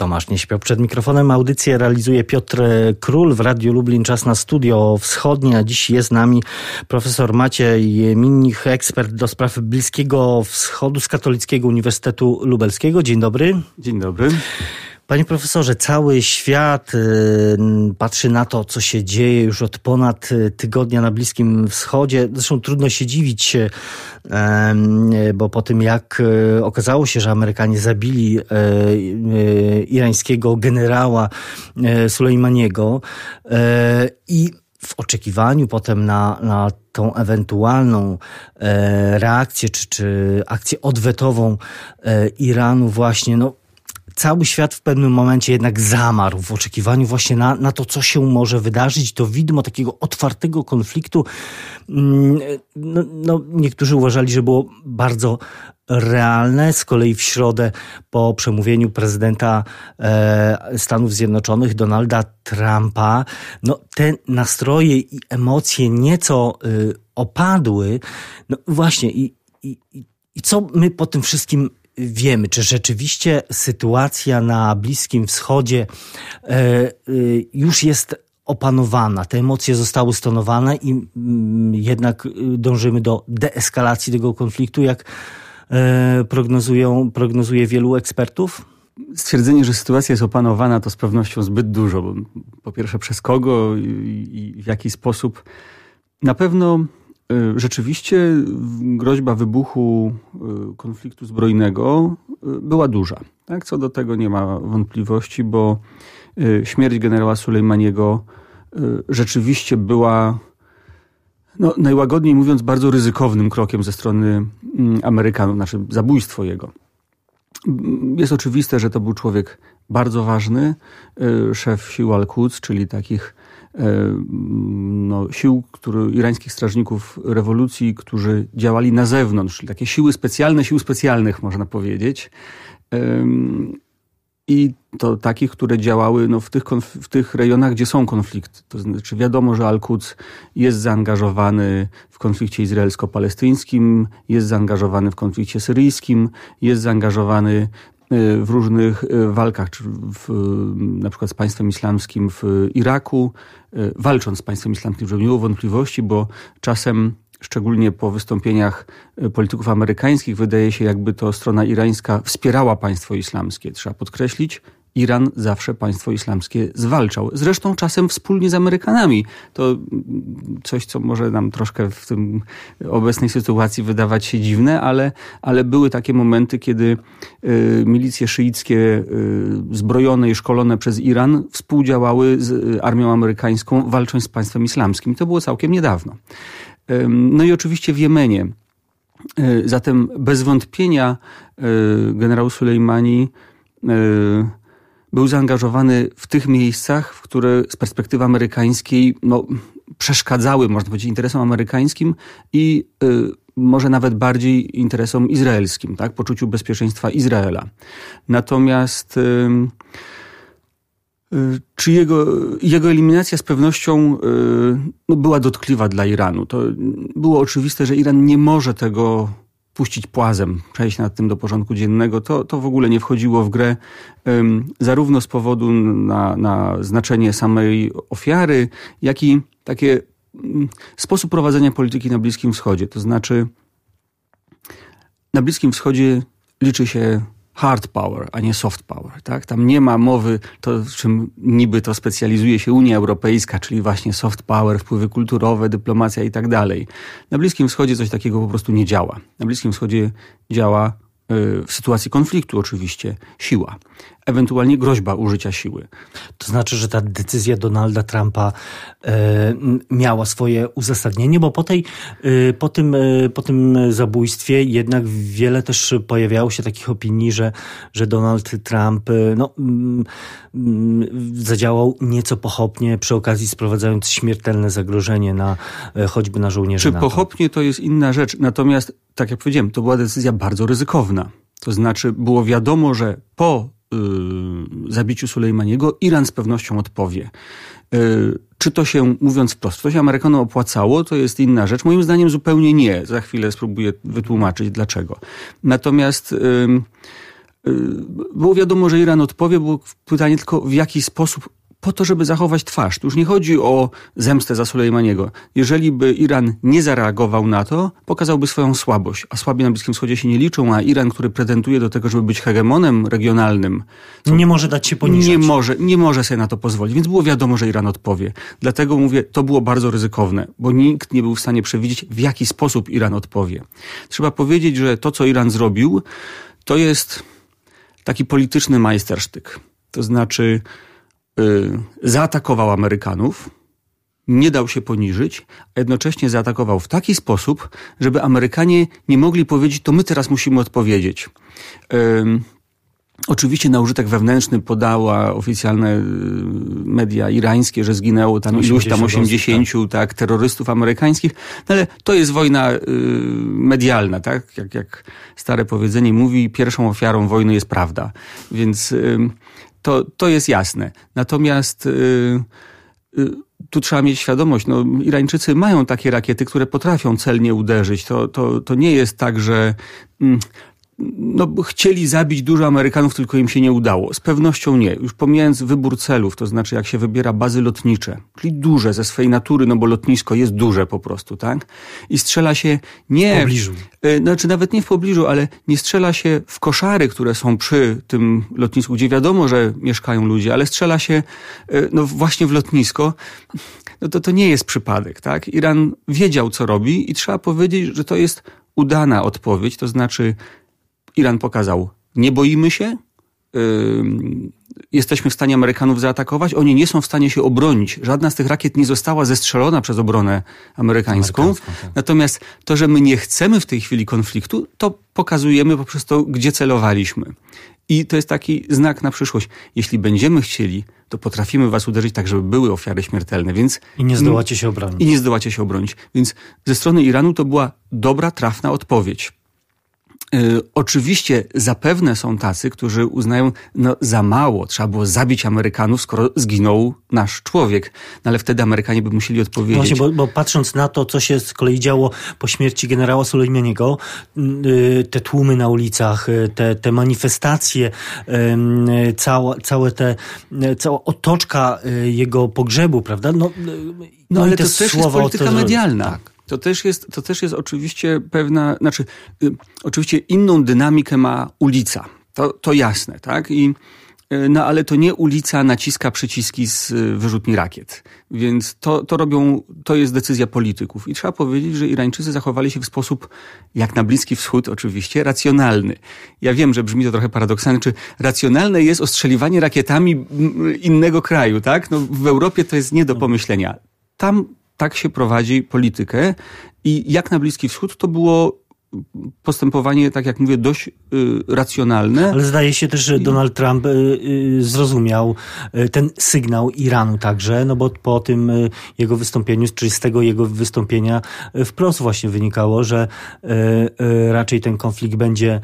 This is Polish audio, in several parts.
Tomasz nie śpiał przed mikrofonem. Audycję realizuje Piotr Król w Radiu Lublin. Czas na studio wschodnie, a dziś jest z nami profesor Maciej Minnich, ekspert do spraw Bliskiego Wschodu z Katolickiego Uniwersytetu Lubelskiego. Dzień dobry. Dzień dobry. Panie profesorze, cały świat y, patrzy na to, co się dzieje już od ponad y, tygodnia na Bliskim Wschodzie. Zresztą trudno się dziwić, y, bo po tym jak okazało się, że Amerykanie zabili irańskiego generała Sulejmaniego i w oczekiwaniu potem na, na tą ewentualną reakcję czy, czy akcję odwetową Iranu właśnie, no cały świat w pewnym momencie jednak zamarł w oczekiwaniu właśnie na, na to, co się może wydarzyć. To widmo takiego otwartego konfliktu. Mm, no, no, niektórzy uważali, że było bardzo realne. Z kolei w środę po przemówieniu prezydenta e, Stanów Zjednoczonych Donalda Trumpa, no, te nastroje i emocje nieco y, opadły. No właśnie i, i, i co my po tym wszystkim wiemy, czy rzeczywiście sytuacja na Bliskim Wschodzie e, e, już jest opanowana, te emocje zostały stonowane i mm, jednak dążymy do deeskalacji tego konfliktu, jak e, prognozują, prognozuje wielu ekspertów? Stwierdzenie, że sytuacja jest opanowana, to z pewnością zbyt dużo. Po pierwsze, przez kogo i w jaki sposób. Na pewno rzeczywiście groźba wybuchu y, konfliktu zbrojnego y, była duża. Tak? Co do tego nie ma wątpliwości, bo śmierć generała Sulejmaniego rzeczywiście była, no, najłagodniej mówiąc, bardzo ryzykownym krokiem ze strony mm, Amerykanów, znaczy zabójstwo jego. Jest oczywiste, że to był człowiek bardzo ważny, szef sił Al-Quds, czyli takich no, sił który, irańskich strażników rewolucji, którzy działali na zewnątrz, czyli takie siły specjalne, sił specjalnych można powiedzieć. I to takich, które działały no, w, tych w tych rejonach, gdzie są konflikty. To znaczy wiadomo, że Al-Quds jest zaangażowany w konflikcie izraelsko-palestyńskim, jest zaangażowany w konflikcie syryjskim, jest zaangażowany w różnych e, walkach, czy w, na przykład z państwem islamskim w Iraku, walcząc z państwem islamskim, żeby nie było wątpliwości, bo czasem szczególnie po wystąpieniach polityków amerykańskich, wydaje się, jakby to strona irańska wspierała państwo islamskie. Trzeba podkreślić, Iran zawsze państwo islamskie zwalczał. Zresztą czasem wspólnie z Amerykanami. To coś, co może nam troszkę w tym obecnej sytuacji wydawać się dziwne, ale, ale były takie momenty, kiedy y, milicje szyickie y, zbrojone i szkolone przez Iran współdziałały z armią amerykańską, walcząc z państwem islamskim. To było całkiem niedawno. Y, no i oczywiście w Jemenie. Y, zatem bez wątpienia y, generał Sulejmani y, był zaangażowany w tych miejscach, w które z perspektywy amerykańskiej no, przeszkadzały, można powiedzieć, interesom amerykańskim i y, może nawet bardziej interesom izraelskim, tak? poczuciu bezpieczeństwa Izraela. Natomiast y, y, czy jego, jego eliminacja z pewnością y, no, była dotkliwa dla Iranu? To było oczywiste, że Iran nie może tego puścić płazem, przejść nad tym do porządku dziennego, to, to w ogóle nie wchodziło w grę, zarówno z powodu na, na znaczenie samej ofiary, jak i takie mm, sposób prowadzenia polityki na Bliskim Wschodzie. To znaczy, na Bliskim Wschodzie liczy się hard power, a nie soft power. Tak? Tam nie ma mowy, to czym niby to specjalizuje się Unia Europejska, czyli właśnie soft power, wpływy kulturowe, dyplomacja i tak dalej. Na Bliskim Wschodzie coś takiego po prostu nie działa. Na Bliskim Wschodzie działa w sytuacji konfliktu oczywiście siła ewentualnie groźba użycia siły. To znaczy, że ta decyzja Donalda Trumpa e, miała swoje uzasadnienie, bo po, tej, e, po, tym, e, po tym zabójstwie jednak wiele też pojawiało się takich opinii, że, że Donald Trump no, mm, mm, zadziałał nieco pochopnie, przy okazji sprowadzając śmiertelne zagrożenie na e, choćby na żołnierzy Czy NATO. pochopnie to jest inna rzecz, natomiast tak jak powiedziałem, to była decyzja bardzo ryzykowna. To znaczy było wiadomo, że po Y, zabiciu Sulejmaniego, Iran z pewnością odpowie. Y, czy to się, mówiąc wprost, to się Amerykanom opłacało, to jest inna rzecz. Moim zdaniem zupełnie nie. Za chwilę spróbuję wytłumaczyć dlaczego. Natomiast było wiadomo, że Iran odpowie, było pytanie tylko w jaki sposób po to, żeby zachować twarz. Tu już nie chodzi o zemstę za Sulejmaniego. Jeżeli by Iran nie zareagował na to, pokazałby swoją słabość. A słabi na Bliskim Wschodzie się nie liczą, a Iran, który pretenduje do tego, żeby być hegemonem regionalnym... Nie może dać się poniżać. Nie może, nie może sobie na to pozwolić. Więc było wiadomo, że Iran odpowie. Dlatego mówię, to było bardzo ryzykowne, bo nikt nie był w stanie przewidzieć, w jaki sposób Iran odpowie. Trzeba powiedzieć, że to, co Iran zrobił, to jest taki polityczny majstersztyk. To znaczy zaatakował Amerykanów, nie dał się poniżyć, a jednocześnie zaatakował w taki sposób, żeby Amerykanie nie mogli powiedzieć, to my teraz musimy odpowiedzieć. Oczywiście na użytek wewnętrzny podała oficjalne y, media irańskie, że zginęło tam iluś tam 80 tak. tak, terrorystów amerykańskich, no ale to jest wojna y, medialna, tak? Jak, jak stare powiedzenie mówi, pierwszą ofiarą wojny jest prawda. Więc y, to, to jest jasne. Natomiast yy, yy, tu trzeba mieć świadomość, no, Irańczycy mają takie rakiety, które potrafią celnie uderzyć. To, to, to nie jest tak, że. No, chcieli zabić dużo Amerykanów, tylko im się nie udało. Z pewnością nie. Już pomijając wybór celów, to znaczy jak się wybiera bazy lotnicze, czyli duże ze swej natury, no bo lotnisko jest duże po prostu, tak? I strzela się nie... W pobliżu. Y, znaczy nawet nie w pobliżu, ale nie strzela się w koszary, które są przy tym lotnisku, gdzie wiadomo, że mieszkają ludzie, ale strzela się y, no właśnie w lotnisko. No to to nie jest przypadek, tak? Iran wiedział, co robi i trzeba powiedzieć, że to jest udana odpowiedź, to znaczy Iran pokazał, nie boimy się, yy, jesteśmy w stanie Amerykanów zaatakować, oni nie są w stanie się obronić. Żadna z tych rakiet nie została zestrzelona przez obronę amerykańską. amerykańską tak. Natomiast to, że my nie chcemy w tej chwili konfliktu, to pokazujemy poprzez to, gdzie celowaliśmy. I to jest taki znak na przyszłość. Jeśli będziemy chcieli, to potrafimy was uderzyć tak, żeby były ofiary śmiertelne, więc... I nie zdołacie się obronić. I nie zdołacie się obronić. Więc ze strony Iranu to była dobra, trafna odpowiedź. Y, oczywiście zapewne są tacy, którzy uznają, no za mało, trzeba było zabić Amerykanów, skoro zginął nasz człowiek. No ale wtedy Amerykanie by musieli odpowiedzieć. Właśnie, bo, bo patrząc na to, co się z kolei działo po śmierci generała Soleimaniego, y, te tłumy na ulicach, y, te, te manifestacje, cała, całe te, cała otoczka jego pogrzebu, prawda? No, no, no ale to też jest polityka medialna. Tak. To też jest, to też jest oczywiście pewna, znaczy, y, oczywiście inną dynamikę ma ulica. To, to jasne, tak? I, y, no ale to nie ulica naciska przyciski z y, wyrzutni rakiet. Więc to, to robią, to jest decyzja polityków. I trzeba powiedzieć, że Irańczycy zachowali się w sposób, jak na Bliski Wschód oczywiście, racjonalny. Ja wiem, że brzmi to trochę paradoksalnie, czy racjonalne jest ostrzeliwanie rakietami innego kraju, tak? No, w Europie to jest nie do pomyślenia. Tam tak się prowadzi politykę i jak na Bliski Wschód to było postępowanie, tak jak mówię, dość y, racjonalne. Ale zdaje się też, że Donald Trump y, y, zrozumiał y, ten sygnał Iranu także, no bo po tym y, jego wystąpieniu, czy z tego jego wystąpienia y, wprost właśnie wynikało, że raczej ten konflikt będzie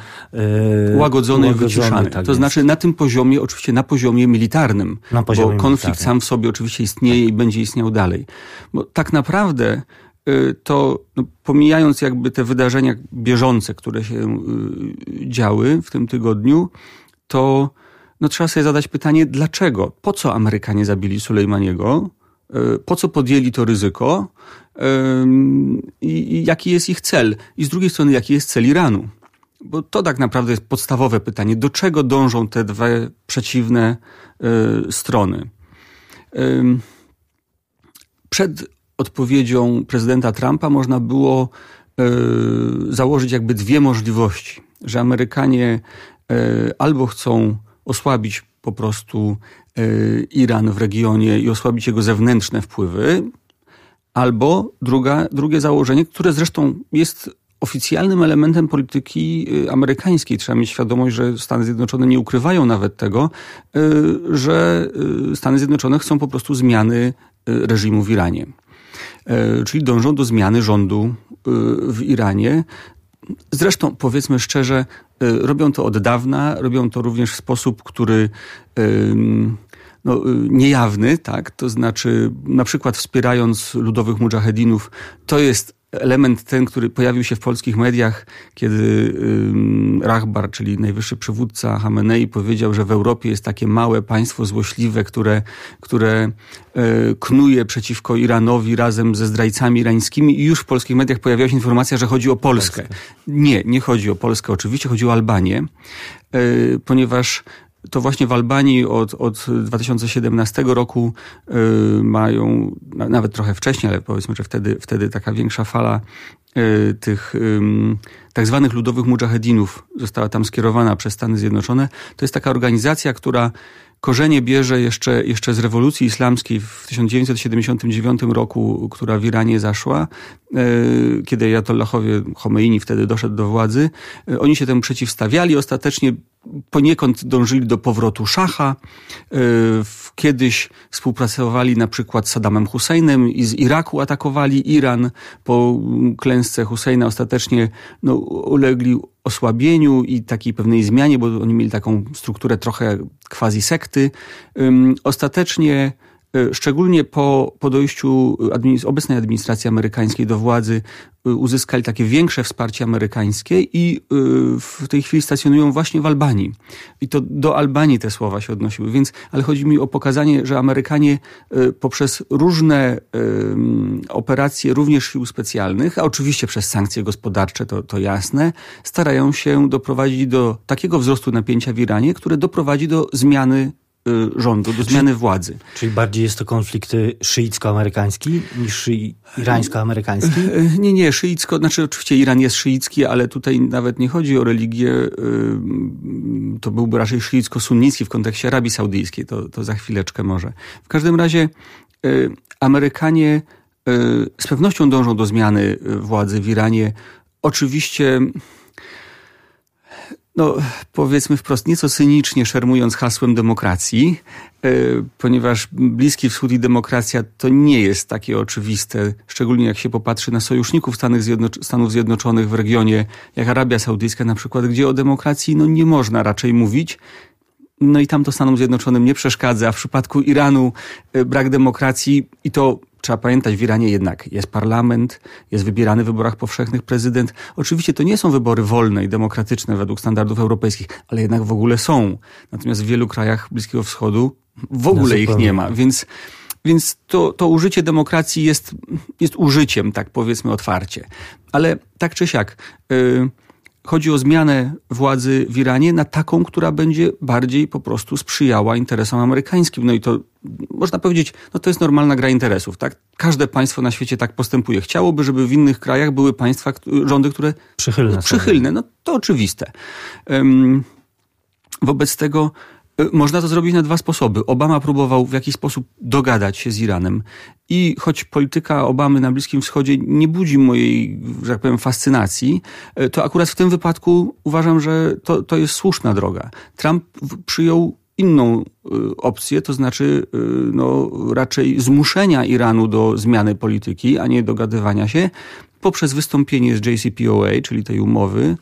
łagodzony, i wyciszany. Tak to znaczy na tym poziomie, oczywiście na poziomie militarnym, na poziomie bo konflikt militarnym. sam w sobie oczywiście istnieje i będzie istniał dalej. Bo tak naprawdę to no, pomijając jakby te wydarzenia bieżące, które się y, działy w tym tygodniu, to no, trzeba sobie zadać pytanie, dlaczego? Po co Amerykanie zabili Sulejmaniego? Y, po co podjęli to ryzyko? I jaki jest ich cel? I z drugiej strony, jaki jest cel Iranu? Bo to tak naprawdę jest podstawowe pytanie. Do czego dążą te dwie przeciwne strony? Przed odpowiedzią prezydenta Trumpa można było e, założyć jakby dwie możliwości, że Amerykanie e, albo chcą osłabić po prostu e, Iran w regionie i osłabić jego zewnętrzne wpływy, albo druga, drugie założenie, które zresztą jest oficjalnym elementem polityki amerykańskiej. Trzeba mieć świadomość, że Stany Zjednoczone nie ukrywają nawet tego, że Stany Zjednoczone chcą po prostu zmiany reżimu w Iranie. E, czyli dążą do zmiany rządu e, w Iranie. Zresztą, powiedzmy szczerze, e, robią to od dawna, robią to również w sposób, który no, niejawny, tak? To znaczy, na przykład wspierając ludowych mujahedinów, to jest element ten, który pojawił się w polskich mediach, kiedy Rachbar, czyli najwyższy przywódca Hamenei, powiedział, że w Europie jest takie małe państwo złośliwe, które, które e, knuje przeciwko Iranowi razem ze zdrajcami irańskimi i już w polskich mediach pojawiła się informacja, że chodzi o Polskę. Polskę. Nie, nie chodzi o Polskę oczywiście, chodzi o Albanię, e, ponieważ to właśnie w Albanii od, od 2017 roku y, mają, nawet trochę wcześniej, ale powiedzmy, że wtedy, wtedy taka większa fala y, tych y, tak zwanych ludowych mujahedinów została tam skierowana przez Stany Zjednoczone. To jest taka organizacja, która korzenie bierze jeszcze, jeszcze z rewolucji islamskiej w 1979 roku, która w Iranie zaszła, e, kiedy Ayatollahowie Khomeini wtedy doszedł do władzy. Oni się temu przeciwstawiali, ostatecznie poniekąd dążyli do powrotu szacha. E, kiedyś współpracowali na przykład z Saddamem Husseinem i z Iraku atakowali Iran. Po klęsce Husseina ostatecznie no, ulegli osłabieniu i takiej pewnej zmianie, bo oni mieli taką strukturę trochę quasi sekty. Ostatecznie szczególnie po, po dojściu administ obecnej administracji amerykańskiej do władzy e, uzyskali takie większe wsparcie amerykańskie i e, w tej chwili stacjonują właśnie w Albanii. I to do Albanii te słowa się odnosiły. Więc, ale chodzi mi o pokazanie, że Amerykanie poprzez różne operacje, również sił specjalnych, a oczywiście przez sankcje gospodarcze, to, to jasne, starają się doprowadzić do takiego wzrostu napięcia w Iranie, które doprowadzi do zmiany rządu, do zmiany władzy. Czyli bardziej jest to konflikt szyicko-amerykański niż irańsko-amerykański? Y, y, nie, nie, szyicko, znaczy oczywiście Iran jest szyicki, ale tutaj nawet nie chodzi o religię, to byłby raczej szyicko-sunnicki w kontekście Arabii Saudyjskiej, to, to za chwileczkę może. W każdym razie Amerykanie z pewnością dążą do zmiany władzy w Iranie. Oczywiście no powiedzmy wprost, nieco cynicznie szermując hasłem demokracji, e, ponieważ Bliski Wschód i demokracja to nie jest takie oczywiste, szczególnie jak się popatrzy na sojuszników Stanów Zjednoczonych w regionie, jak Arabia Saudyjska na przykład, gdzie o demokracji no, nie można raczej mówić. No i tam to Stanom Zjednoczonym nie przeszkadza. W przypadku Iranu e, brak demokracji i to trzeba pamiętać, w Iranie jednak jest parlament, jest wybierany w wyborach powszechnych prezydent. Oczywiście to nie są wybory wolne i demokratyczne według standardów europejskich, ale jednak w ogóle są. Natomiast w wielu krajach Bliskiego Wschodu w ogóle no, ich nie ma, więc więc to, to użycie demokracji jest, jest użyciem, tak powiedzmy otwarcie. Ale tak czy siak, yy, chodzi o zmianę władzy w Iranie na taką, która będzie bardziej po prostu sprzyjała interesom amerykańskim. No i to można powiedzieć, no to jest normalna gra interesów, tak? Każde państwo na świecie tak postępuje. Chciałoby, żeby w innych krajach były państwa, rządy, które przychylne. Przychylne, no to oczywiste. Wobec tego można to zrobić na dwa sposoby. Obama próbował w jakiś sposób dogadać się z Iranem i choć polityka Obamy na Bliskim Wschodzie nie budzi mojej, że tak powiem, fascynacji, y, to akurat w tym wypadku uważam, że to, to jest słuszna droga. Trump przyjął inną y, opcję, to znaczy no, raczej zmuszenia Iranu do zmiany polityki, a nie dogadywania się poprzez wystąpienie z JCPOA, czyli tej umowy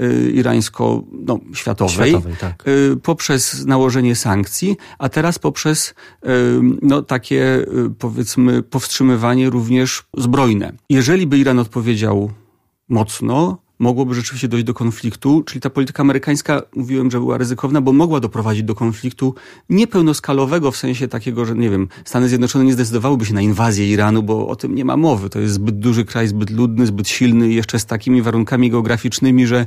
y, irańsko-światowej, no, tak. y, poprzez nałożenie sankcji, a teraz poprzez y, no, takie powiedzmy powstrzymywanie również zbrojne. Jeżeli by Iran odpowiedział mocno, mogłoby rzeczywiście dojść do konfliktu, czyli ta polityka amerykańska, mówiłem, że była ryzykowna, bo mogła doprowadzić do konfliktu niepełnoskalowego w sensie takiego, że nie wiem, Stany Zjednoczone nie zdecydowałyby się na inwazję Iranu, bo o tym nie ma mowy. To jest zbyt duży kraj, zbyt ludny, zbyt silny jeszcze z takimi warunkami geograficznymi, że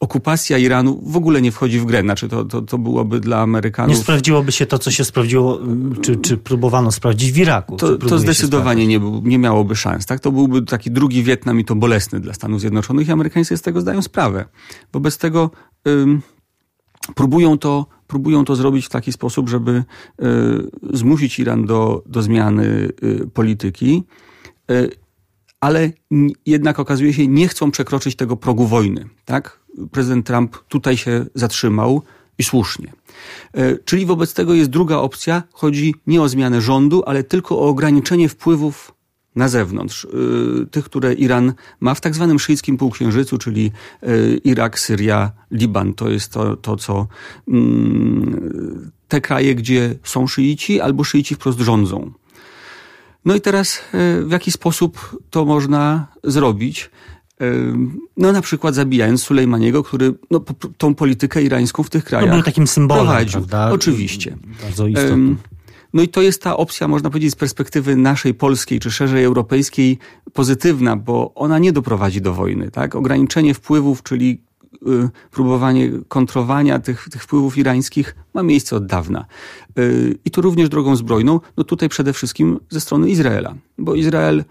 okupacja Iranu w ogóle nie wchodzi w grę. Znaczy to, to, to byłoby dla Amerykanów... Nie sprawdziłoby się to, co się sprawdziło, czy, czy próbowano sprawdzić w Iraku. To, to zdecydowanie nie, był, nie miałoby szans. Tak? To byłby taki drugi Wietnam i to bolesny dla Stanów Zjednoczonych i Amerykanie z tego zdają sprawę. Wobec tego ym, próbują to próbują to zrobić w taki sposób, żeby y, zmusić Iran do, do zmiany y, polityki. Y, ale jednak okazuje się, nie chcą przekroczyć tego progu wojny. Tak? Prezydent Trump tutaj się zatrzymał i słusznie. E, czyli wobec tego jest druga opcja. Chodzi nie o zmianę rządu, ale tylko o ograniczenie wpływów na zewnątrz, e, tych, które Iran ma w tak zwanym szyickim półksiężycu, czyli e, Irak, Syria, Liban. To jest to, to co mm, te kraje, gdzie są szyici albo szyici wprost rządzą. No i teraz w jaki sposób to można zrobić? No na przykład zabijając Sulejmaniego, który no, tą politykę irańską w tych krajach no, był takim symbolem, prowadził. Prawda? Oczywiście. Bardzo istotny. No i to jest ta opcja, można powiedzieć, z perspektywy naszej polskiej, czy szerzej europejskiej, pozytywna, bo ona nie doprowadzi do wojny. Tak? Ograniczenie wpływów, czyli y, próbowanie kontrowania tych, tych wpływów irańskich ma miejsce od dawna. Y, I tu również drogą zbrojną, no tutaj przede wszystkim ze strony Izraela, bo Izrael y,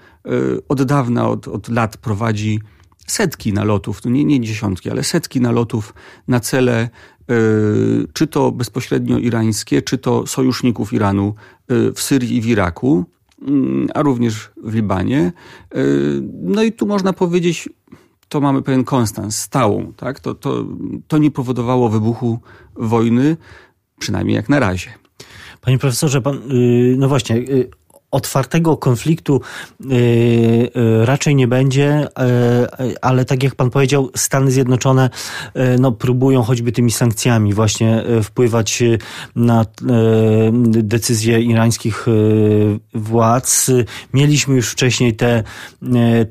od dawna, od, od lat prowadzi setki nalotów, to nie, nie dziesiątki, ale setki nalotów na cele y, czy to bezpośrednio irańskie, czy to sojuszników Iranu y, w Syrii i w Iraku, mm, a również w Libanie. Y, no i tu można powiedzieć, to mamy pewien konstans, stałą. Tak? To, to, to nie powodowało wybuchu wojny, przynajmniej jak na razie. Panie profesorze, pan, no właśnie, otwartego konfliktu y, y, raczej nie będzie, y, ale tak jak pan powiedział, Stany Zjednoczone no, próbują choćby tymi sankcjami właśnie wpływać na decyzje irańskich władz. Mieliśmy już wcześniej te,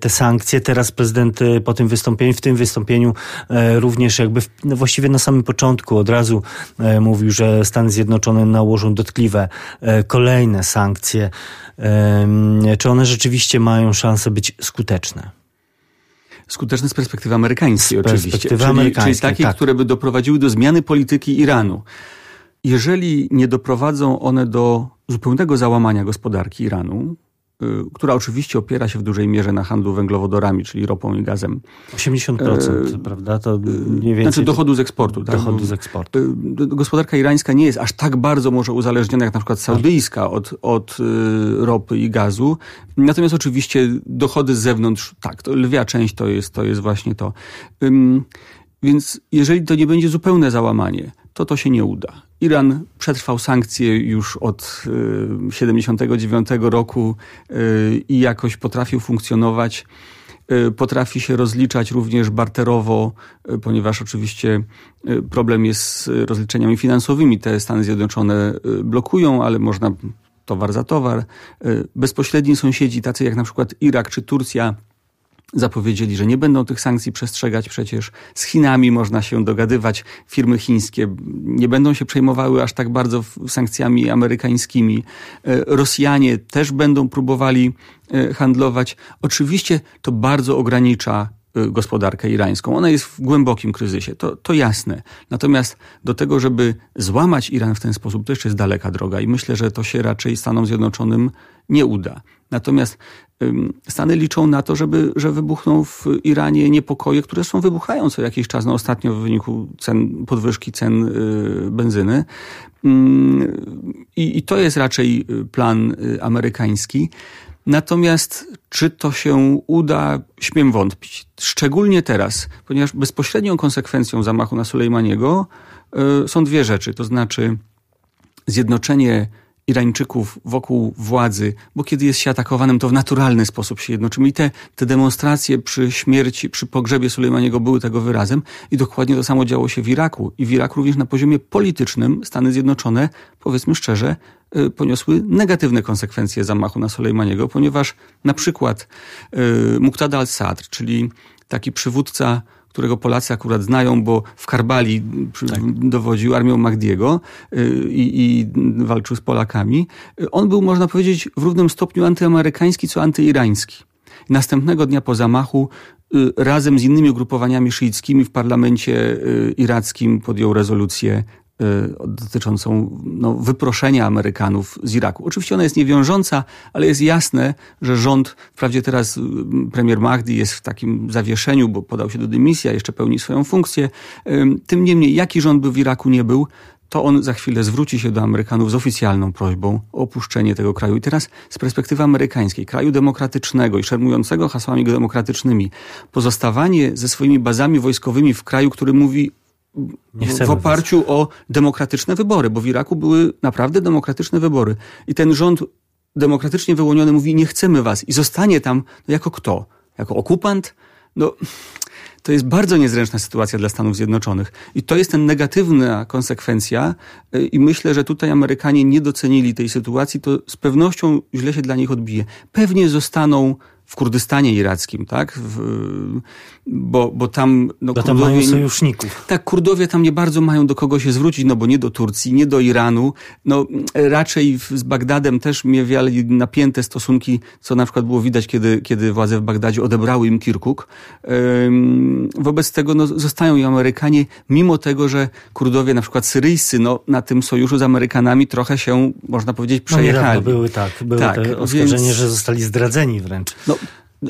te sankcje, teraz prezydent po tym wystąpieniu, w tym wystąpieniu również jakby w, no właściwie na samym początku od razu mówił, że Stany Zjednoczone nałożą dotkliwe kolejne sankcje czy one rzeczywiście mają szansę być skuteczne? Skuteczne z perspektywy amerykańskiej, z oczywiście. Perspektywy czyli, amerykańskiej, czyli takiej, tak. które by doprowadziły do zmiany polityki Iranu. Jeżeli nie doprowadzą one do zupełnego załamania gospodarki Iranu, która oczywiście opiera się w dużej mierze na handlu węglowodorami, czyli ropą i gazem. 80%, e, prawda? To mniej więcej. Znaczy dochodu z eksportu. Tak? Dochodu z eksportu. Y, gospodarka irańska nie jest aż tak bardzo może uzależniona jak na przykład saudyjska od, od y, ropy i gazu. Natomiast oczywiście dochody z zewnątrz, tak, to lwia część to jest, to jest właśnie to. Więc jeżeli to nie będzie zupełne załamanie, to to się nie uda. Iran przetrwał sankcje już od 79 y, roku y, i jakoś potrafił funkcjonować. Y, potrafi się rozliczać również barterowo, ponieważ oczywiście problem jest z rozliczeniami finansowymi. Te Stany Zjednoczone blokują, ale można towar za towar. Bezpośredni sąsiedzi, tacy jak na przykład Irak czy Turcja, zapowiedzieli, że nie będą tych sankcji przestrzegać. Przecież z Chinami można się dogadywać. Firmy chińskie nie będą się przejmowały aż tak bardzo sankcjami amerykańskimi. E, Rosjanie też będą próbowali e, handlować. Oczywiście to bardzo ogranicza gospodarkę irańską. Ona jest w głębokim kryzysie, to, to jasne. Natomiast do tego, żeby złamać Iran w ten sposób, to jeszcze jest daleka droga i myślę, że to się raczej Stanom Zjednoczonym nie uda. Natomiast Stany liczą na to, żeby, że wybuchną w Iranie niepokoje, które są wybuchają co jakiś czas, no ostatnio w wyniku cen, podwyżki cen y, benzyny. I, I to jest raczej y, plan y, amerykański. Natomiast czy to się uda, śmiem wątpić. Szczególnie teraz, ponieważ bezpośrednią konsekwencją zamachu na Sulejmaniego są dwie rzeczy. To znaczy zjednoczenie Irańczyków wokół władzy, bo kiedy jest się atakowanym, to w naturalny sposób się jednoczymy. I te, te demonstracje przy śmierci, przy pogrzebie Sulejmaniego były tego wyrazem. I dokładnie to samo działo się w Iraku. I w Iraku również na poziomie politycznym Stany Zjednoczone, powiedzmy szczerze, y, poniosły negatywne konsekwencje zamachu na Sulejmaniego, ponieważ na przykład y, Muqtada al-Sadr, czyli taki przywódca którego Polacy akurat znają, bo w Karbali tak. dowodził armią Mahdiego y, i, i walczył z Polakami. On był, można powiedzieć, w równym stopniu antyamerykański, co antyirański. Następnego dnia po zamachu y, razem z innymi ugrupowaniami szyickimi w parlamencie y, irackim podjął rezolucję dotyczącą no, wyproszenia Amerykanów z Iraku. Oczywiście ona jest niewiążąca, ale jest jasne, że rząd, wprawdzie teraz y, premier Mahdi jest w takim zawieszeniu, bo podał się do dymisji, a jeszcze pełni swoją funkcję. Tym niemniej, jaki rząd by w Iraku nie był, to on za chwilę zwróci się do Amerykanów z oficjalną prośbą o opuszczenie tego kraju. I teraz z perspektywy amerykańskiej, kraju demokratycznego i szermującego hasłami demokratycznymi, pozostawanie ze swoimi bazami wojskowymi w kraju, który mówi w oparciu was. o demokratyczne wybory, bo w Iraku były naprawdę demokratyczne wybory. I ten rząd demokratycznie wyłoniony mówi, nie chcemy was i zostanie tam no jako kto? Jako okupant? No, to jest bardzo niezręczna sytuacja dla Stanów Zjednoczonych. I to jest ten negatywna konsekwencja y, i myślę, że tutaj Amerykanie nie docenili tej sytuacji, to z pewnością źle się dla nich odbije. Pewnie zostaną w Kurdystanie irackim, tak? W, bo, bo tam... No, bo tam mają sojuszników. Tak, Kurdowie tam nie bardzo mają do kogo się zwrócić, no bo nie do Turcji, nie do Iranu. No raczej z Bagdadem też miewali napięte stosunki, co na przykład było widać, kiedy, kiedy władze w Bagdadzie odebrały im Kirkuk. Wobec tego no, zostają i Amerykanie, mimo tego, że Kurdowie, na przykład syryjscy, no, na tym sojuszu z Amerykanami trochę się, można powiedzieć, no, przejechali. No, były tak, były tak, te oskarżenie, więc... że zostali zdradzeni wręcz. No,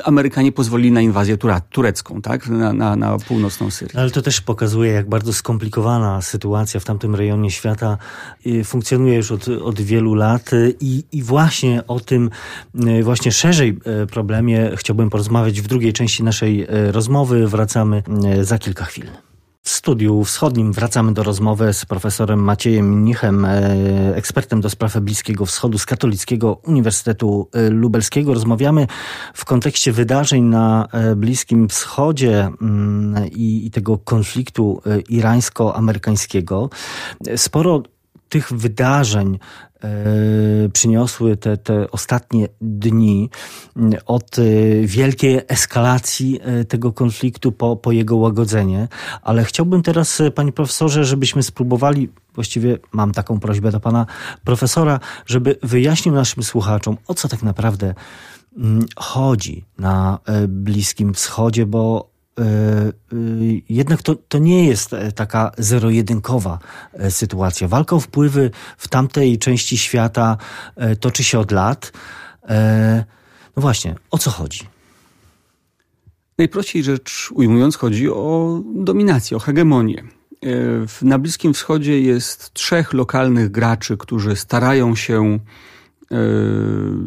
Amerykanie pozwolili na inwazję turecką, tak? Na, na, na, północną Syrię. Ale to też pokazuje, jak bardzo skomplikowana sytuacja w tamtym rejonie świata y, funkcjonuje już od, od wielu lat i, i właśnie o tym y, właśnie szerzej y, problemie chciałbym porozmawiać w drugiej części naszej rozmowy. Wracamy za kilka chwil. W studiu wschodnim wracamy do rozmowy z profesorem Maciejem Nichem, e, ekspertem do spraw Bliskiego Wschodu z Katolickiego Uniwersytetu e, Lubelskiego. Rozmawiamy w kontekście wydarzeń na e, Bliskim Wschodzie mm, i, tego konfliktu irańsko-amerykańskiego. Sporo tych wydarzeń przyniosły te, te ostatnie dni od e, wielkiej eskalacji e, tego konfliktu po, po jego łagodzenie. Ale chciałbym teraz, panie profesorze, żebyśmy spróbowali, właściwie mam taką prośbę do pana profesora, żeby wyjaśnił naszym słuchaczom, o co tak naprawdę chodzi na Bliskim Wschodzie, bo E, e, jednak to, to nie jest e, taka zero-jedynkowa sytuacja. Walka o wpływy w tamtej części świata toczy się od lat. No właśnie, o co chodzi? Najprościej rzecz ujmując, chodzi o dominację, o hegemonię. Na Bliskim Wschodzie jest trzech lokalnych graczy, którzy starają się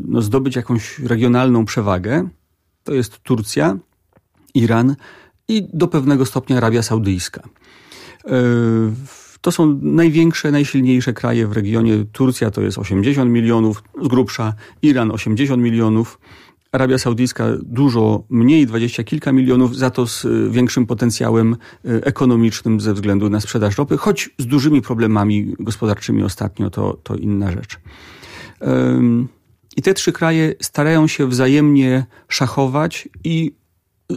no, zdobyć jakąś regionalną przewagę. To jest Turcja, Iran i do pewnego stopnia Arabia Saudyjska. E, to są największe, najsilniejsze kraje w regionie. Turcja to jest 80 milionów, z grubsza, Iran 80 milionów, Arabia Saudyjska dużo mniej, dwadzieścia kilka milionów, za to z e, większym potencjałem e, ekonomicznym ze względu na sprzedaż ropy, choć z dużymi problemami gospodarczymi ostatnio, to, to inna rzecz. I te trzy kraje starają się wzajemnie szachować i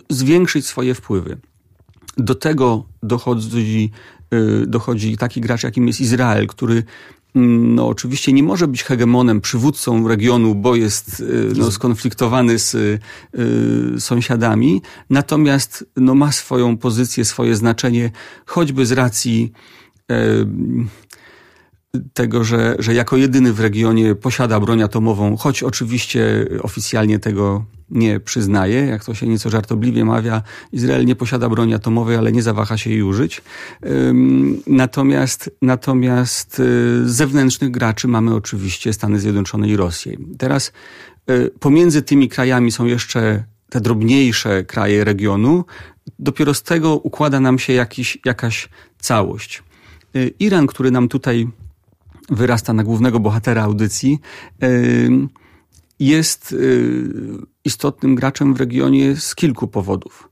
zwiększyć swoje wpływy. Do tego dochodzi, y, dochodzi taki gracz, jakim jest Izrael, który mm, no, oczywiście nie może być hegemonem, przywódcą regionu, bo jest y, no, skonfliktowany z y, sąsiadami, natomiast no, ma swoją pozycję, swoje znaczenie, choćby z racji y, tego, że, że jako jedyny w regionie posiada broń atomową, choć oczywiście oficjalnie tego nie przyznaje, jak to się nieco żartobliwie mawia, Izrael nie posiada broni atomowej, ale nie zawaha się jej użyć. Natomiast, natomiast y, zewnętrznych graczy mamy oczywiście Stany Zjednoczone i Rosję. Teraz y, pomiędzy tymi krajami są jeszcze te drobniejsze kraje regionu. Dopiero z tego układa nam się jakiś, jakaś całość. Y, Iran, który nam tutaj wyrasta na głównego bohatera audycji, jest istotnym graczem w regionie z kilku powodów.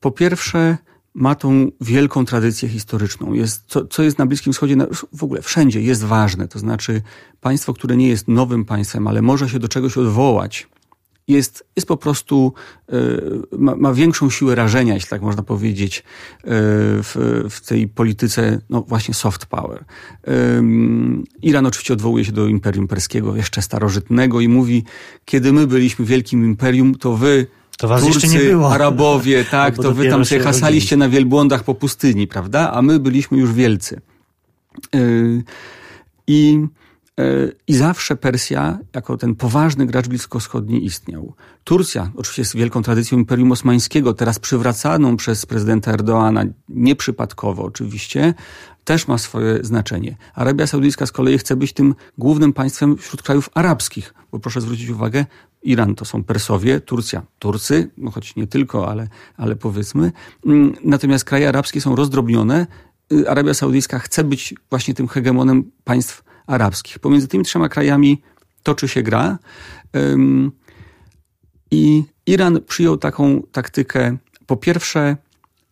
Po pierwsze, ma tą wielką tradycję historyczną. Jest, co, co jest na Bliskim Wschodzie, w ogóle wszędzie jest ważne. To znaczy, państwo, które nie jest nowym państwem, ale może się do czegoś odwołać, jest, jest po prostu, e, ma, ma, większą siłę rażenia, jeśli tak można powiedzieć, e, w, w tej polityce, no właśnie soft power. Iran oczywiście odwołuje się do Imperium Perskiego, jeszcze starożytnego i mówi, kiedy my byliśmy wielkim imperium, to wy to was Turcy, jeszcze nie było. Arabowie, tak, to wy tam się hasaliście na wielbłądach po pustyni, prawda? A my byliśmy już wielcy. E, I I zawsze Persja, jako ten poważny gracz bliskowschodni, istniał. Turcja, oczywiście z wielką tradycją Imperium Osmańskiego, teraz przywracaną przez prezydenta Erdoana, nieprzypadkowo oczywiście, też ma swoje znaczenie. Arabia Saudyjska z kolei chce być tym głównym państwem wśród krajów arabskich, bo proszę zwrócić uwagę, Iran to są Persowie, Turcja Turcy, no choć nie tylko, ale, ale powiedzmy. Mm, natomiast kraje arabskie są rozdrobnione. Y, Arabia Saudyjska chce być właśnie tym hegemonem państw arabskich. Pomiędzy tymi trzema krajami toczy się gra. I Iran przyjął taką taktykę, po pierwsze,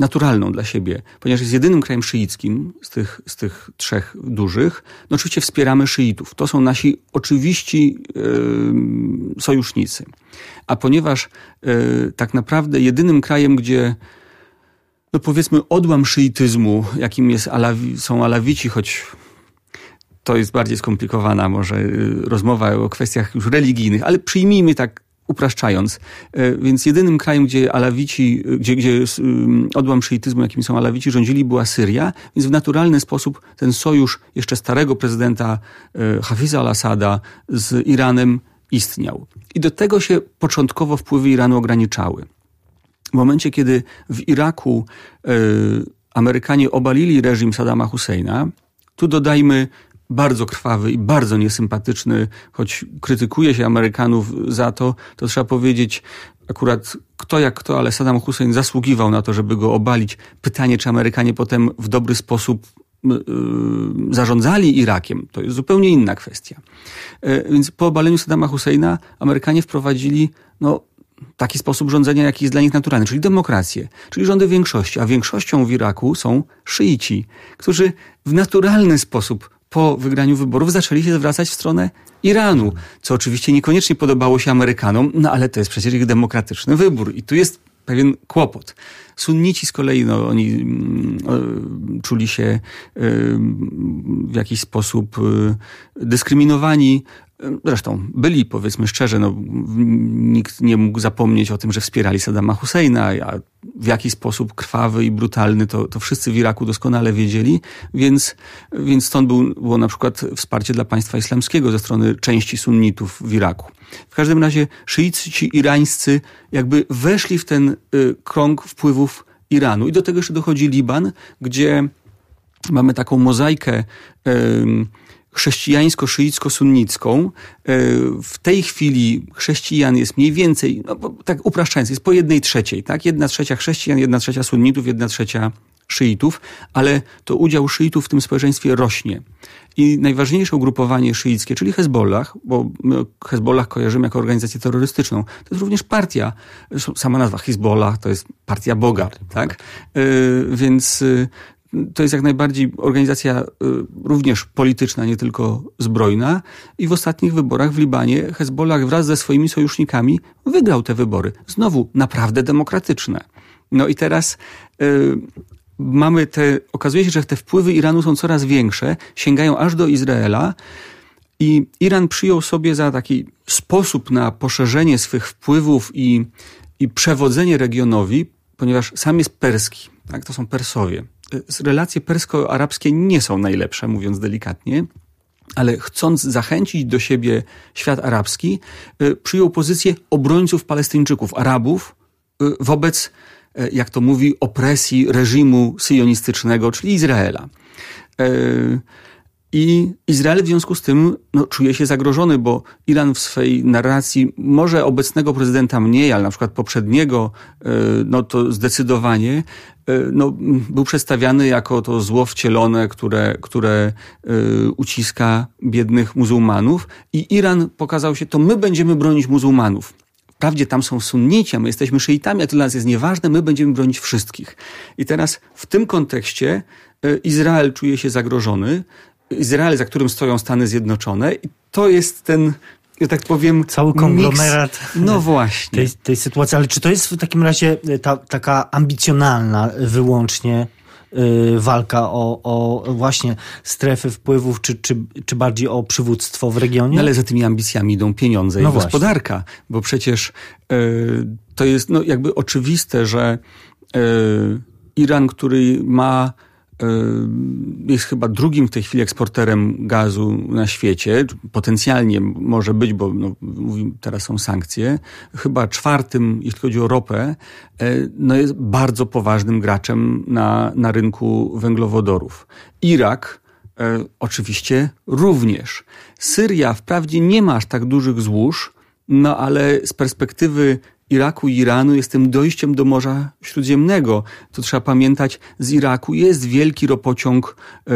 naturalną dla siebie, ponieważ jest jedynym krajem szyickim z tych, z tych trzech dużych, no oczywiście wspieramy szyitów. To są nasi oczywiści yy, sojusznicy. A ponieważ yy, tak naprawdę jedynym krajem, gdzie no powiedzmy odłam szyityzmu, jakim jest Alawi, są Alawici, choć to jest bardziej skomplikowana może y, rozmowa o kwestiach już religijnych, ale przyjmijmy tak upraszczając. E, więc jedynym krajem, gdzie Alawici, gdzie, gdzie odłam szyityzmu, jakim są Alawici, rządzili, była Syria, więc w naturalny sposób ten sojusz jeszcze starego prezydenta Hafiza al-Assada z Iranem istniał. I do tego się początkowo wpływy Iranu ograniczały. W momencie, kiedy w Iraku y, Amerykanie obalili reżim Saddama Husseina, tu dodajmy bardzo krwawy i bardzo niesympatyczny, choć krytykuje się Amerykanów za to, to trzeba powiedzieć, akurat kto jak kto, ale Saddam Hussein zasługiwał na to, żeby go obalić. Pytanie, czy Amerykanie potem w dobry sposób yy, zarządzali Irakiem, to jest zupełnie inna kwestia. Yy, więc po obaleniu Saddama Husseina Amerykanie wprowadzili no, taki sposób rządzenia, jaki jest dla nich naturalny, czyli demokrację, czyli rządy większości. A większością w Iraku są szyici, którzy w naturalny sposób po wygraniu wyborów zaczęli się zwracać w stronę Iranu, co oczywiście niekoniecznie podobało się Amerykanom, no ale to jest przecież ich demokratyczny wybór i tu jest pewien kłopot. Sunnici z kolei, no, oni mm, czuli się w jakiś sposób y, dyskryminowani Zresztą byli, powiedzmy szczerze, no, nikt nie mógł zapomnieć o tym, że wspierali Saddama Husseina, a w jaki sposób krwawy i brutalny to, to wszyscy w Iraku doskonale wiedzieli, więc, więc stąd był, było na przykład wsparcie dla państwa islamskiego ze strony części sunnitów w Iraku. W każdym razie szyici irańscy jakby weszli w ten y, krąg wpływów Iranu i do tego jeszcze dochodzi Liban, gdzie mamy taką mozaikę y, chrześcijańsko-szyicko-sunnicką. E, w tej chwili chrześcijan jest mniej więcej, no, tak upraszczając, jest po jednej trzeciej, tak? Jedna trzecia chrześcijan, jedna trzecia sunnitów, jedna trzecia szyitów, ale to udział szyitów w tym społeczeństwie rośnie. I najważniejsze ugrupowanie szyickie, czyli Hezbollah, bo my Hezbollah kojarzymy jako organizację terrorystyczną, to jest również partia, sama nazwa Hezbollah to jest partia Boga, tak? Yy, więc yy, to jest jak najbardziej organizacja y, również polityczna, nie tylko zbrojna. I w ostatnich wyborach w Libanie Hezbollah wraz ze swoimi sojusznikami wygrał te wybory. Znowu naprawdę demokratyczne. No i teraz y, mamy te, okazuje się, że te wpływy Iranu są coraz większe, sięgają aż do Izraela. I Iran przyjął sobie za taki sposób na poszerzenie swych wpływów i, i przewodzenie regionowi, ponieważ sam jest perski, tak? to są Persowie relacje persko-arabskie nie są najlepsze, mówiąc delikatnie ale chcąc zachęcić do siebie świat arabski, y, przyjął pozycję obrońców Palestyńczyków, Arabów, y, wobec, y, jak to mówi, opresji reżimu syjonistycznego, czyli Izraela. I Izrael w związku z tym no, czuje się zagrożony, bo Iran w swej narracji, może obecnego prezydenta mniej, ale na przykład poprzedniego, e, no to zdecydowanie e, no, był przedstawiany jako to zło wcielone, które, które e, uciska biednych muzułmanów. I Iran pokazał się, to my będziemy bronić muzułmanów. Wprawdzie tam są sunnici, a my jesteśmy szyitami, a to dla nas jest nieważne, my będziemy bronić wszystkich. I teraz w tym kontekście Izrael czuje się zagrożony, Izrael, za którym stoją Stany Zjednoczone i to jest ten ja tak powiem. Cały konglomerat. Mix. No właśnie. Tej, tej sytuacji. Ale czy to jest w takim razie e, ta, taka ambicjonalna wyłącznie yy, walka o, o właśnie strefy wpływów, czy, czy, czy bardziej o przywództwo w regionie? No ale za tymi ambicjami idą pieniądze no i właśnie. gospodarka, bo przecież yy, to jest no, jakby oczywiste, że yy, Iran, który ma jest chyba drugim w tej chwili eksporterem gazu na świecie. Potencjalnie może być, bo no, teraz są sankcje. Chyba czwartym, jeśli chodzi o ropę, y, no jest bardzo poważnym graczem na, na rynku węglowodorów. Irak, y, oczywiście również. Syria wprawdzie nie ma aż tak dużych złóż, no ale z perspektywy Iraku i Iranu jest tym dojściem do Morza Śródziemnego. To trzeba pamiętać, z Iraku jest wielki ropociąg yy,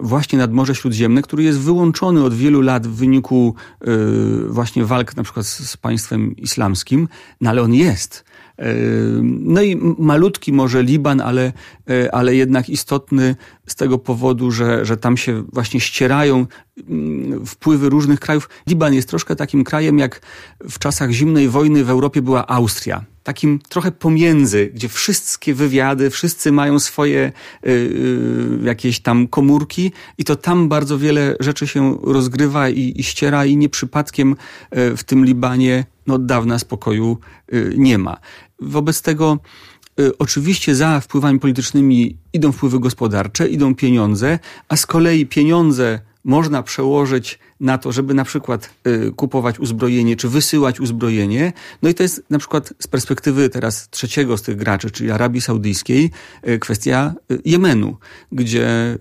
właśnie nad Morze Śródziemne, który jest wyłączony od wielu lat w wyniku yy, właśnie walk na przykład z, z państwem islamskim, no ale on jest. No i malutki może Liban, ale, ale jednak istotny z tego powodu, że, że tam się właśnie ścierają mm, wpływy różnych krajów. Liban jest troszkę takim krajem, jak w czasach zimnej wojny w Europie była Austria takim trochę pomiędzy, gdzie wszystkie wywiady, wszyscy mają swoje y, y, jakieś tam komórki i to tam bardzo wiele rzeczy się rozgrywa i, i ściera i nie przypadkiem w tym Libanie no, od dawna spokoju y, nie ma. Wobec tego y, Oczywiście za wpływami politycznymi idą wpływy gospodarcze, idą pieniądze, a z kolei pieniądze można przełożyć na to, żeby na przykład y, kupować uzbrojenie, czy wysyłać uzbrojenie. No i to jest na przykład z perspektywy teraz trzeciego z tych graczy, czyli Arabii Saudyjskiej, y, kwestia Jemenu, gdzie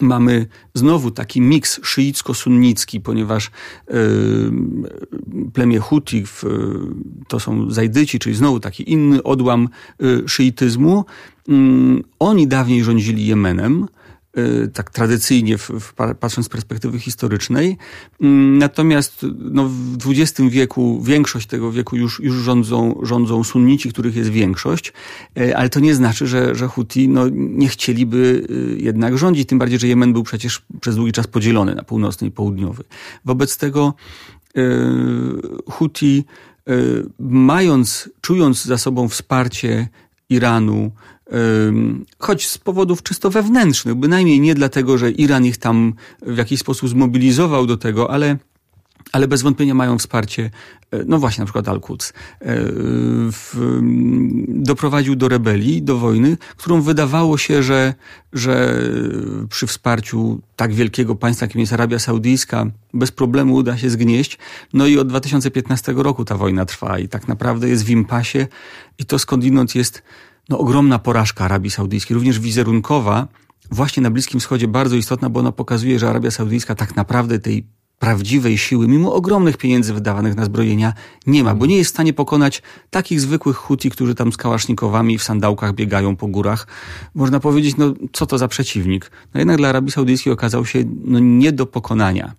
mamy znowu taki miks szyicko-sunnicki, ponieważ plemię Huti to są Zajdyci, czyli znowu taki inny odłam szyityzmu. Oni dawniej rządzili Jemenem, tak tradycyjnie, w, w, patrząc z perspektywy historycznej. Mm, natomiast no, w XX wieku, większość tego wieku już, już rządzą, rządzą sunnici, których jest większość, y, ale to nie znaczy, że, że Huti no, nie chcieliby y, jednak rządzić, tym bardziej, że Jemen był przecież przez długi czas podzielony na północny i południowy. Wobec tego Huti, mając, czując za sobą wsparcie Iranu, choć z powodów czysto wewnętrznych, bynajmniej nie dlatego, że Iran ich tam w jakiś sposób zmobilizował do tego, ale ale bez wątpienia mają wsparcie, e, no właśnie na przykład Al-Quds, e, doprowadził do rebelii, do wojny, którą wydawało się, że, że przy wsparciu tak wielkiego państwa, jakim jest Arabia Saudyjska, bez problemu uda się zgnieść. No i od 2015 roku ta wojna trwa i tak naprawdę jest w impasie i to skądinąd jest no, ogromna porażka Arabii Saudyjskiej, również wizerunkowa, właśnie na Bliskim Wschodzie bardzo istotna, bo ona pokazuje, że Arabia Saudyjska tak naprawdę tej prawdziwej siły, mimo ogromnych pieniędzy wydawanych na zbrojenia, nie ma, bo nie jest w stanie pokonać takich zwykłych huti, którzy tam z kałasznikowami w sandałkach biegają po górach. Można powiedzieć, no co to za przeciwnik? No jednak dla Arabii Saudyjskiej okazał się no, nie do pokonania.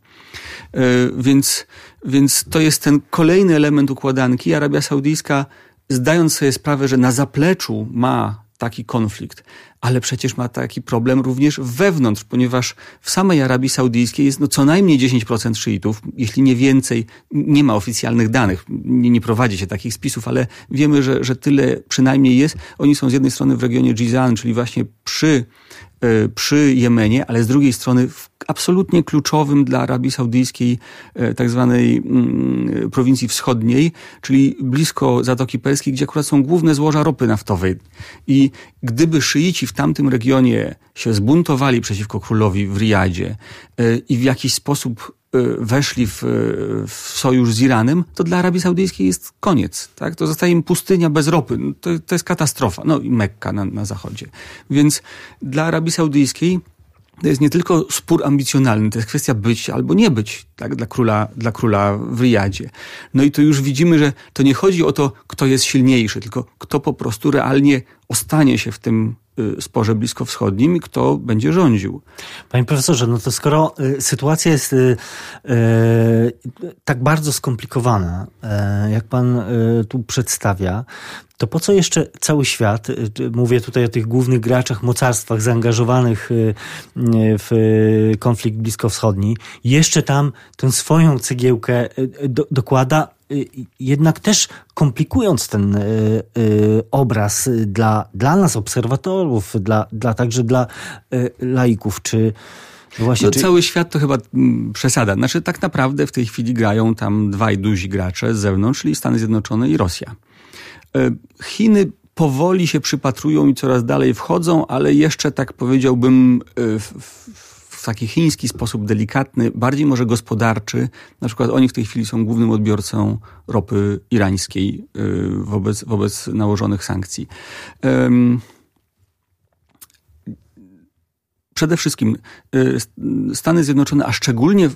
Yy, więc, więc to jest ten kolejny element układanki. Arabia Saudyjska zdając sobie sprawę, że na zapleczu ma taki konflikt, ale przecież ma taki problem również wewnątrz, ponieważ w samej Arabii Saudyjskiej jest no co najmniej 10% szyitów, jeśli nie więcej, nie ma oficjalnych danych, nie, nie prowadzi się takich spisów, ale wiemy, że, że tyle przynajmniej jest. Oni są z jednej strony w regionie Jizan, czyli właśnie przy przy Jemenie, ale z drugiej strony w absolutnie kluczowym dla Arabii Saudyjskiej e, tak zwanej mm, prowincji wschodniej, czyli blisko Zatoki Perskiej, gdzie akurat są główne złoża ropy naftowej. I gdyby szyici w tamtym regionie się zbuntowali przeciwko królowi w Riyadzie e, i w jakiś sposób Y, weszli w, w, sojusz z Iranem, to dla Arabii Saudyjskiej jest koniec. Tak? To zostaje im pustynia bez ropy. No, to, to jest katastrofa. No i Mekka na, na zachodzie. Więc dla Arabii Saudyjskiej to jest nie tylko spór ambicjonalny, to jest kwestia być albo nie być tak, dla, króla, dla króla w Riyadzie. No i to już widzimy, że to nie chodzi o to, kto jest silniejszy, tylko kto po prostu realnie ostanie się w tym Y, sporze bliskowschodnim i kto będzie rządził. Panie profesorze, no to skoro y, sytuacja jest y, tak bardzo skomplikowana, jak pan tu przedstawia, to po co jeszcze cały świat, mówię tutaj o tych głównych graczach, mocarstwach zaangażowanych w konflikt bliskowschodni, jeszcze tam tę swoją cegiełkę dokłada, Y, jednak też komplikując ten y, y, obraz dla, dla nas, obserwatorów, dla, dla także dla laików, czy właśnie, no, czy... Cały świat to chyba mm, przesada. Znaczy tak naprawdę w tej chwili grają tam dwaj duzi gracze z zewnątrz, czyli Stany Zjednoczone i Rosja. Chiny powoli się przypatrują i coraz dalej wchodzą, ale jeszcze tak powiedziałbym w, w taki chiński sposób delikatny, bardziej może gospodarczy. Na przykład oni w tej chwili są głównym odbiorcą ropy irańskiej y, wobec, wobec nałożonych sankcji. Przede wszystkim y, Stany Zjednoczone, a szczególnie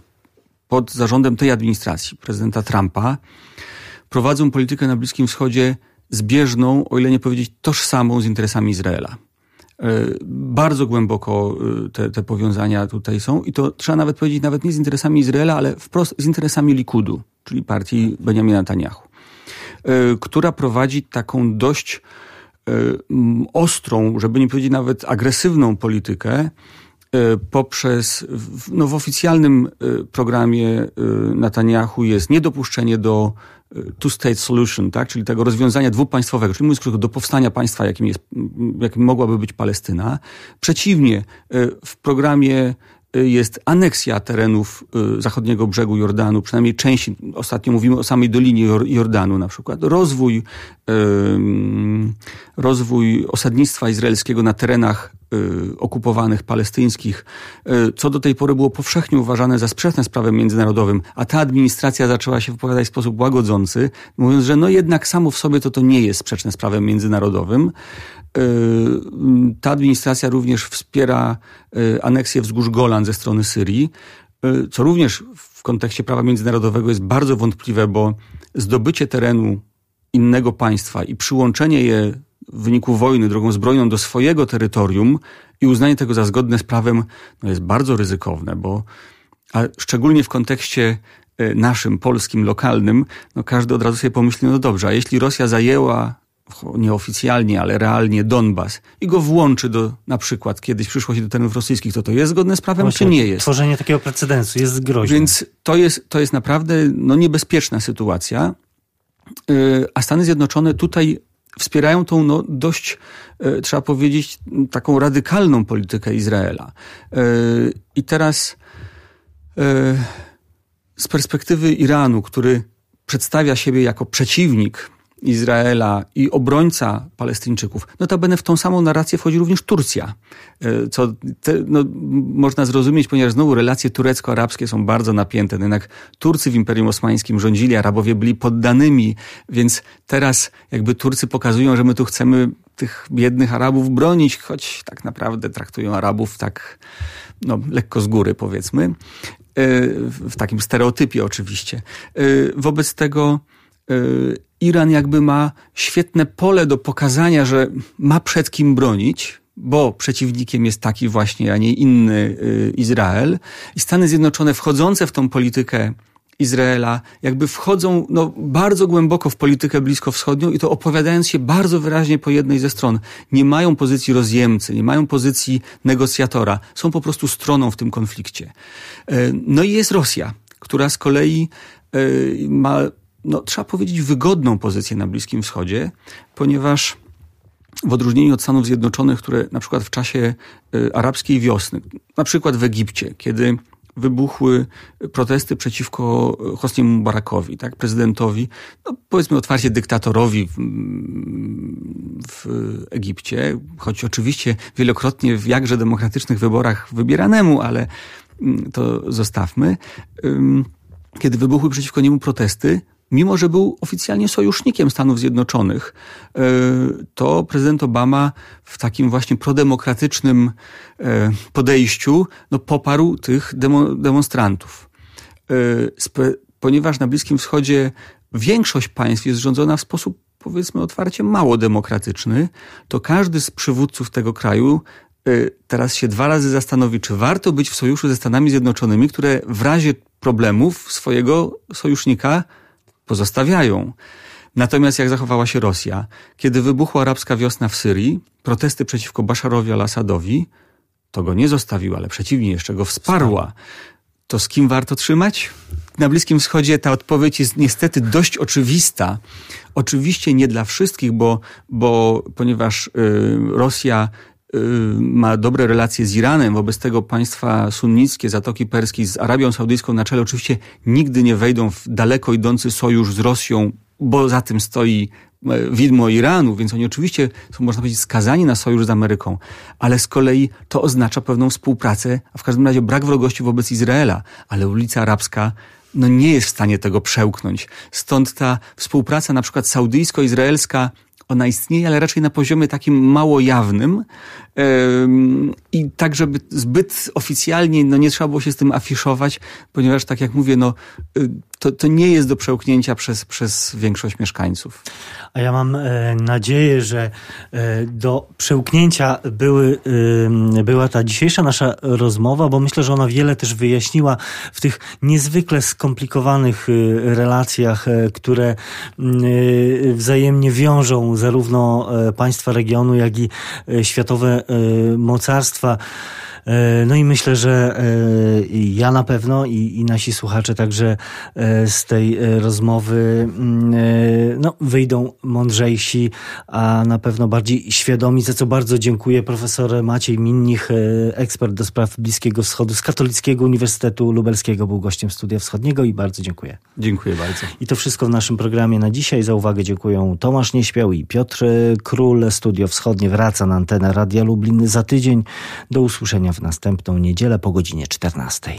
pod zarządem tej administracji, prezydenta Trumpa, prowadzą politykę na Bliskim Wschodzie zbieżną, o ile nie powiedzieć tożsamą z interesami Izraela. E, bardzo głęboko e, te, te powiązania tutaj są i to trzeba nawet powiedzieć, nawet nie z interesami Izraela, ale wprost z interesami Likudu, czyli partii Benjamina Netanyahu. która prowadzi taką dość ostrą, żeby nie powiedzieć nawet agresywną politykę, poprzez, no w oficjalnym programie Netanyahu jest niedopuszczenie do two-state solution, tak? czyli tego rozwiązania dwupaństwowego, czyli mówiąc krótko, do powstania państwa, jakim, jest, jakim mogłaby być Palestyna. Przeciwnie, w programie jest aneksja terenów y, zachodniego brzegu Jordanu, przynajmniej części, ostatnio mówimy o samej Dolinie Jordanu na przykład, rozwój, rozwój osadnictwa izraelskiego na terenach okupowanych, palestyńskich, y, co do tej pory było powszechnie uważane za sprzeczne z prawem międzynarodowym, a ta administracja zaczęła się wypowiadać w sposób łagodzący, mówiąc, że no jednak samo w sobie to to nie jest sprzeczne z prawem międzynarodowym. Y, ta administracja również wspiera y, aneksję wzgórz Golan ze strony Syrii, y, co również w kontekście prawa międzynarodowego jest bardzo wątpliwe, bo zdobycie terenu innego państwa i przyłączenie je w wyniku wojny drogą zbrojną do swojego terytorium i uznanie tego za zgodne z prawem no jest bardzo ryzykowne, bo a szczególnie w kontekście naszym, polskim, lokalnym, no każdy od razu sobie pomyśli, no dobrze, a jeśli Rosja zajęła nieoficjalnie, ale realnie Donbas i go włączy do, na przykład kiedyś przyszło się do terenów rosyjskich, to to jest zgodne z prawem, Właśnie, czy nie jest? Tworzenie takiego precedensu jest groźne. Więc to jest, to jest naprawdę no, niebezpieczna sytuacja, yy, a Stany Zjednoczone tutaj wspierają tą no, dość, yy, trzeba powiedzieć, taką radykalną politykę Izraela. Yy, I teraz yy, z perspektywy Iranu, który przedstawia siebie jako przeciwnik Izraela i obrońca Palestyńczyków, notabene w tą samą narrację wchodzi również Turcja, e, co te, no, można zrozumieć, ponieważ znowu relacje turecko-arabskie są bardzo napięte. No jednak Turcy w Imperium Osmańskim rządzili, Arabowie byli poddanymi, więc teraz jakby Turcy pokazują, że my tu chcemy tych biednych Arabów bronić, choć tak naprawdę traktują Arabów tak no, lekko z góry, powiedzmy. E, w takim stereotypie oczywiście. E, wobec tego Iran jakby ma świetne pole do pokazania, że ma przed kim bronić, bo przeciwnikiem jest taki właśnie, a nie inny y, Izrael. I Stany Zjednoczone wchodzące w tą politykę Izraela, jakby wchodzą no, bardzo głęboko w politykę bliskowschodnią i to opowiadając się bardzo wyraźnie po jednej ze stron. Nie mają pozycji rozjemcy, nie mają pozycji negocjatora, są po prostu stroną w tym konflikcie. E, no i jest Rosja, która z kolei e, ma no, trzeba powiedzieć, wygodną pozycję na Bliskim Wschodzie, ponieważ w odróżnieniu od Stanów Zjednoczonych, które na przykład w czasie y, arabskiej wiosny, na przykład w Egipcie, kiedy wybuchły protesty przeciwko Hosniemu Mubarakowi, tak, prezydentowi, no powiedzmy otwarcie dyktatorowi w, w Egipcie, choć oczywiście wielokrotnie w jakże demokratycznych wyborach wybieranemu, ale mm, to zostawmy. Kiedy wybuchły przeciwko niemu protesty, mimo że był oficjalnie sojusznikiem Stanów Zjednoczonych, e, to prezydent Obama w takim właśnie prodemokratycznym e, podejściu no, poparł tych demo, demonstrantów. E, ponieważ na Bliskim Wschodzie większość państw jest rządzona w sposób powiedzmy otwarcie mało demokratyczny, to każdy z przywódców tego kraju teraz się dwa razy zastanowi, czy warto być w sojuszu ze Stanami Zjednoczonymi, które w razie problemów swojego sojusznika pozostawiają. Natomiast jak zachowała się Rosja? Kiedy wybuchła arabska wiosna w Syrii, protesty przeciwko Basharowi al-Assadowi, to go nie zostawiła, ale przeciwnie, jeszcze go wsparła. To z kim warto trzymać? Na Bliskim Wschodzie ta odpowiedź jest niestety dość oczywista. Oczywiście nie dla wszystkich, bo, bo ponieważ y, Rosja ma dobre relacje z Iranem, wobec tego państwa sunnickie, Zatoki Perskiej z Arabią Saudyjską na czele oczywiście nigdy nie wejdą w daleko idący sojusz z Rosją, bo za tym stoi e, widmo Iranu, więc oni oczywiście są, można powiedzieć, skazani na sojusz z Ameryką, ale z kolei to oznacza pewną współpracę, a w każdym razie brak wrogości wobec Izraela, ale ulica arabska no nie jest w stanie tego przełknąć. Stąd ta współpraca na przykład saudyjsko-izraelska ona istnieje, ale raczej na poziomie takim mało jawnym. I tak, żeby zbyt oficjalnie no nie trzeba było się z tym afiszować, ponieważ tak jak mówię, no y, to, to nie jest do przełknięcia przez, przez większość mieszkańców. A ja mam e, nadzieję, że e, do przełknięcia były, e, była ta dzisiejsza nasza rozmowa, bo myślę, że ona wiele też wyjaśniła w tych niezwykle skomplikowanych e, relacjach, e, które e, wzajemnie wiążą zarówno państwa regionu, jak i światowe mocarstwa. E, no i myślę, że e, ja na pewno i, i nasi słuchacze także e, z tej rozmowy mm, no, wyjdą mądrzejsi, a na pewno bardziej świadomi, za co bardzo dziękuję profesor Maciej Minnich, ekspert do spraw Bliskiego Wschodu z Katolickiego Uniwersytetu Lubelskiego, był gościem Studia Wschodniego i bardzo dziękuję. Dziękuję bardzo. I to wszystko w naszym programie na dzisiaj. Za uwagę dziękuję Tomasz Nieśpiał i Piotr Król. Studio Wschodnie wraca na antenę Radia Lublin za tydzień. Do usłyszenia w następną niedzielę po godzinie 14.